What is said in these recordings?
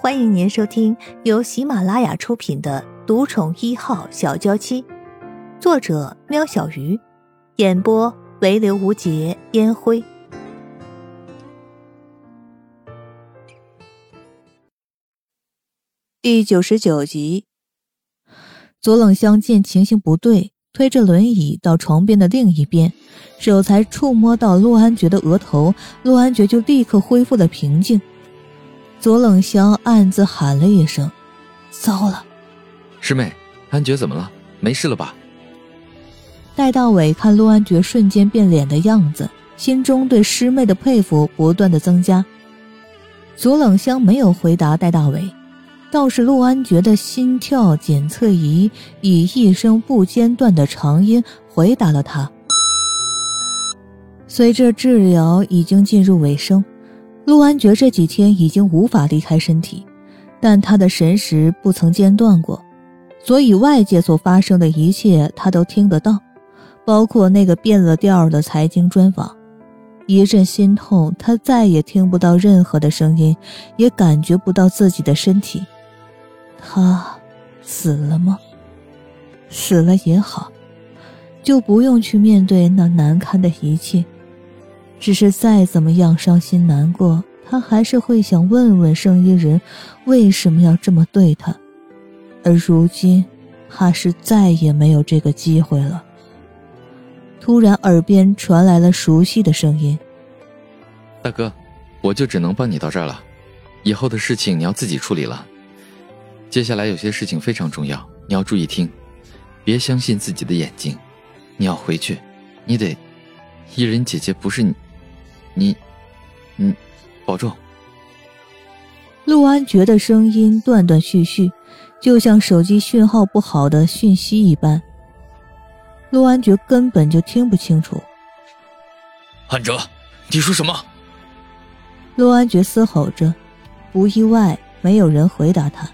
欢迎您收听由喜马拉雅出品的《独宠一号小娇妻》，作者：喵小鱼，演播：唯刘无节烟灰。第九十九集，左冷香见情形不对，推着轮椅到床边的另一边，手才触摸到陆安觉的额头，陆安觉就立刻恢复了平静。左冷香暗自喊了一声：“糟了！”师妹，安觉怎么了？没事了吧？戴大伟看陆安觉瞬间变脸的样子，心中对师妹的佩服不断的增加。左冷香没有回答戴大伟，倒是陆安觉的心跳检测仪以一声不间断的长音回答了他。随着治疗已经进入尾声。陆安觉这几天已经无法离开身体，但他的神识不曾间断过，所以外界所发生的一切他都听得到，包括那个变了调的财经专访。一阵心痛，他再也听不到任何的声音，也感觉不到自己的身体。他死了吗？死了也好，就不用去面对那难堪的一切。只是再怎么样伤心难过，他还是会想问问圣衣人为什么要这么对他，而如今，怕是再也没有这个机会了。突然，耳边传来了熟悉的声音：“大哥，我就只能帮你到这儿了，以后的事情你要自己处理了。接下来有些事情非常重要，你要注意听，别相信自己的眼睛。你要回去，你得，伊人姐姐不是你。”你，嗯，保重。陆安觉的声音断断续续，就像手机讯号不好的讯息一般。陆安觉根本就听不清楚。安哲，你说什么？陆安觉嘶吼着，不意外，没有人回答他。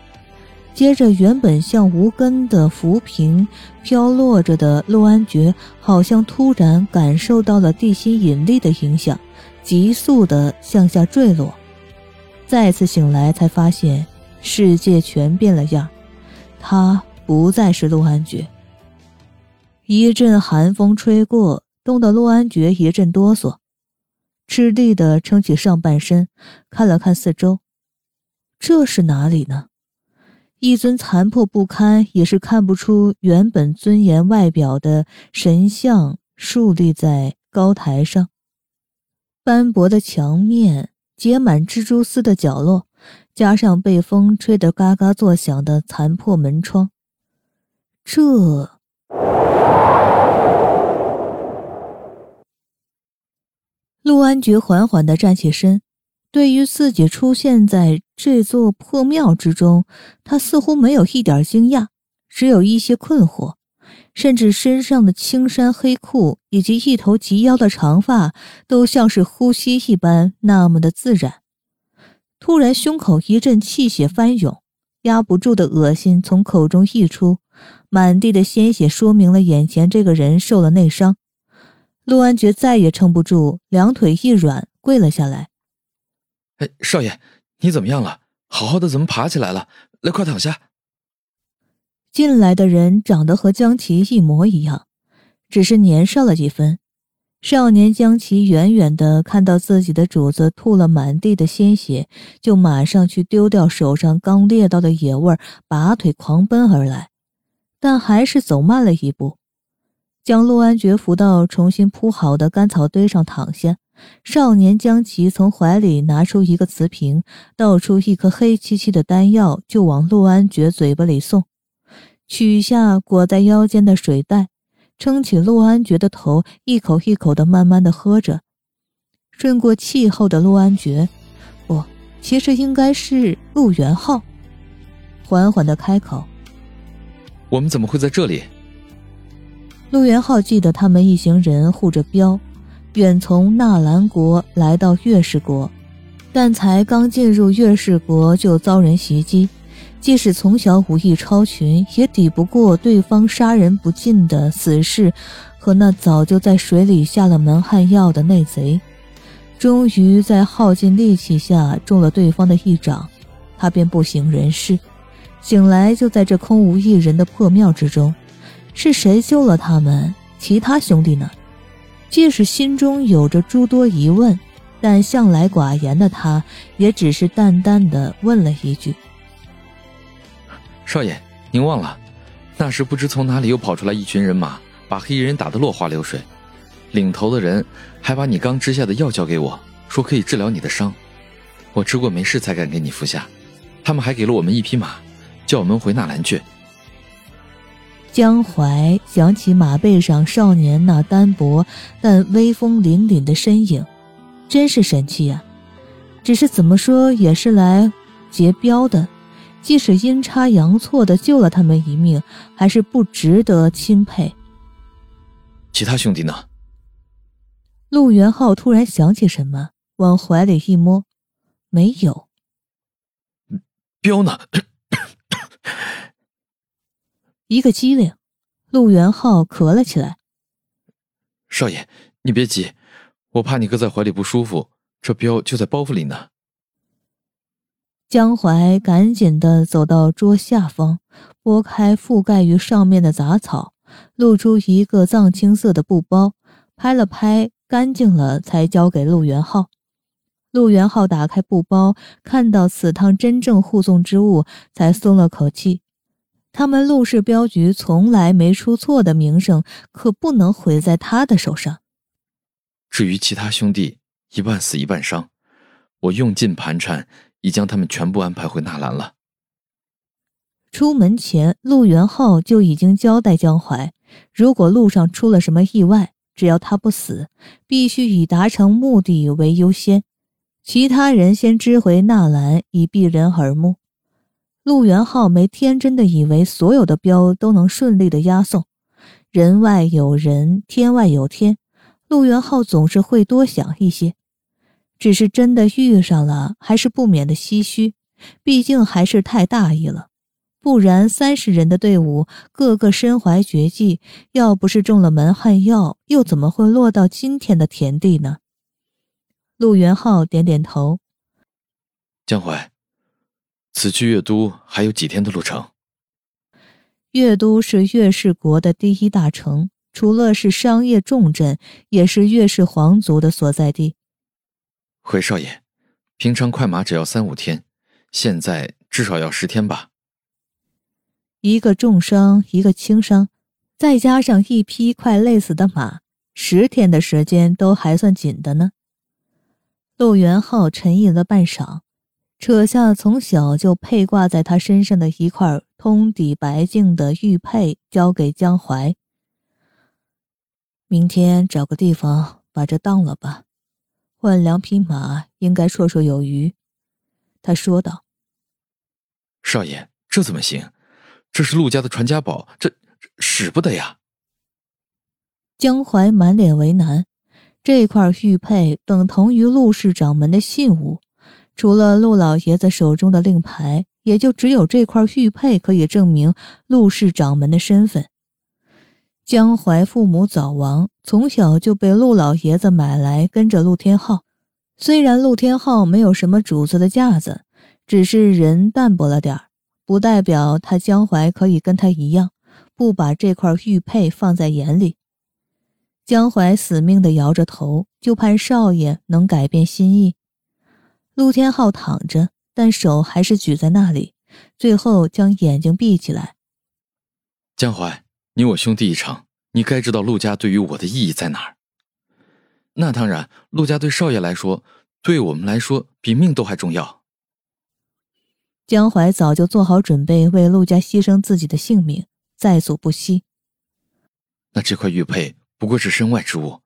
接着，原本像无根的浮萍飘落着的陆安觉，好像突然感受到了地心引力的影响。急速的向下坠落，再次醒来才发现世界全变了样，他不再是陆安觉。一阵寒风吹过，冻得陆安觉一阵哆嗦，吃力的撑起上半身，看了看四周，这是哪里呢？一尊残破不堪，也是看不出原本尊严外表的神像竖立在高台上。斑驳的墙面，结满蜘蛛丝的角落，加上被风吹得嘎嘎作响的残破门窗，这……陆安觉缓缓的站起身，对于自己出现在这座破庙之中，他似乎没有一点惊讶，只有一些困惑。甚至身上的青衫黑裤以及一头及腰的长发，都像是呼吸一般那么的自然。突然，胸口一阵气血翻涌，压不住的恶心从口中溢出，满地的鲜血说明了眼前这个人受了内伤。陆安觉再也撑不住，两腿一软，跪了下来。哎，少爷，你怎么样了？好好的怎么爬起来了？来，快躺下。进来的人长得和江琪一模一样，只是年少了几分。少年江琪远远的看到自己的主子吐了满地的鲜血，就马上去丢掉手上刚猎到的野味，拔腿狂奔而来，但还是走慢了一步，将陆安觉扶到重新铺好的干草堆上躺下。少年江琪从怀里拿出一个瓷瓶，倒出一颗黑漆漆的丹药，就往陆安觉嘴巴里送。取下裹在腰间的水袋，撑起陆安觉的头，一口一口的慢慢的喝着。顺过气后的陆安觉，不，其实应该是陆元浩，缓缓的开口：“我们怎么会在这里？”陆元浩记得他们一行人护着镖，远从纳兰国来到月氏国，但才刚进入月氏国就遭人袭击。即使从小武艺超群，也抵不过对方杀人不尽的死士和那早就在水里下了蒙汗药的内贼。终于在耗尽力气下中了对方的一掌，他他便不省人事。醒来就在这空无一人的破庙之中，是谁救了他们？其他兄弟呢？即使心中有着诸多疑问，但向来寡言的他，也只是淡淡的问了一句：“少爷，您忘了，那时不知从哪里又跑出来一群人马，把黑衣人打得落花流水，领头的人还把你刚吃下的药交给我，说可以治疗你的伤。我吃过没事才敢给你服下。他们还给了我们一匹马。”叫我们回纳兰去。江淮想起马背上少年那单薄但威风凛凛的身影，真是神气呀！只是怎么说也是来劫镖的，即使阴差阳错的救了他们一命，还是不值得钦佩。其他兄弟呢？陆元浩突然想起什么，往怀里一摸，没有。镖呢？一个机灵，陆元浩咳了起来。少爷，你别急，我怕你搁在怀里不舒服。这镖就在包袱里呢。江淮赶紧的走到桌下方，拨开覆盖于上面的杂草，露出一个藏青色的布包，拍了拍，干净了，才交给陆元浩。陆元浩打开布包，看到此趟真正护送之物，才松了口气。他们陆氏镖局从来没出错的名声，可不能毁在他的手上。至于其他兄弟，一半死一半伤，我用尽盘缠，已将他们全部安排回纳兰了。出门前，陆元浩就已经交代江淮，如果路上出了什么意外，只要他不死，必须以达成目的为优先，其他人先支回纳兰，以避人耳目。陆元浩没天真的以为所有的镖都能顺利的押送，人外有人，天外有天，陆元浩总是会多想一些。只是真的遇上了，还是不免的唏嘘，毕竟还是太大意了。不然三十人的队伍，个个身怀绝技，要不是中了门汉药，又怎么会落到今天的田地呢？陆元浩点点头，江淮。此去越都还有几天的路程？越都是越氏国的第一大城，除了是商业重镇，也是越氏皇族的所在地。回少爷，平常快马只要三五天，现在至少要十天吧。一个重伤，一个轻伤，再加上一匹快累死的马，十天的时间都还算紧的呢。陆元浩沉吟了半晌。扯下从小就佩挂在他身上的一块通底白净的玉佩，交给江淮。明天找个地方把这当了吧，换两匹马应该绰绰有余。他说道：“少爷，这怎么行？这是陆家的传家宝，这使不得呀。”江淮满脸为难，这块玉佩等同于陆氏掌门的信物。除了陆老爷子手中的令牌，也就只有这块玉佩可以证明陆氏掌门的身份。江淮父母早亡，从小就被陆老爷子买来跟着陆天浩。虽然陆天浩没有什么主子的架子，只是人淡薄了点儿，不代表他江淮可以跟他一样，不把这块玉佩放在眼里。江淮死命地摇着头，就盼少爷能改变心意。陆天浩躺着，但手还是举在那里，最后将眼睛闭起来。江淮，你我兄弟一场，你该知道陆家对于我的意义在哪儿。那当然，陆家对少爷来说，对我们来说比命都还重要。江淮早就做好准备，为陆家牺牲自己的性命，在所不惜。那这块玉佩不过是身外之物，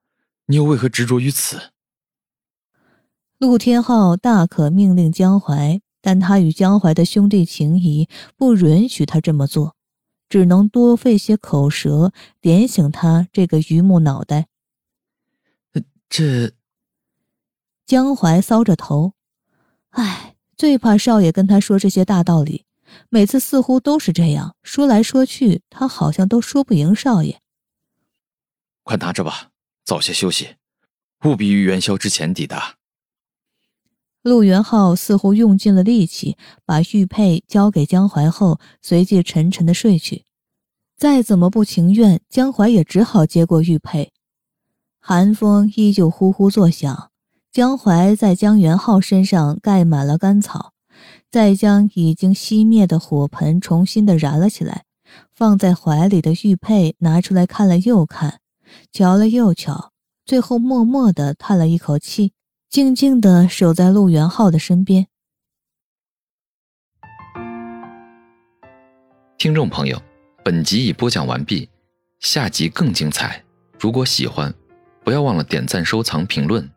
你又为何执着于此？陆天浩大可命令江淮，但他与江淮的兄弟情谊不允许他这么做，只能多费些口舌点醒他这个榆木脑袋。这江淮搔着头，唉，最怕少爷跟他说这些大道理，每次似乎都是这样说来说去，他好像都说不赢少爷。快拿着吧，早些休息，务必于元宵之前抵达。陆元浩似乎用尽了力气，把玉佩交给江淮后，随即沉沉的睡去。再怎么不情愿，江淮也只好接过玉佩。寒风依旧呼呼作响，江淮在江元浩身上盖满了干草，再将已经熄灭的火盆重新的燃了起来。放在怀里的玉佩拿出来看了又看，瞧了又瞧，最后默默的叹了一口气。静静的守在陆元浩的身边。听众朋友，本集已播讲完毕，下集更精彩。如果喜欢，不要忘了点赞、收藏、评论。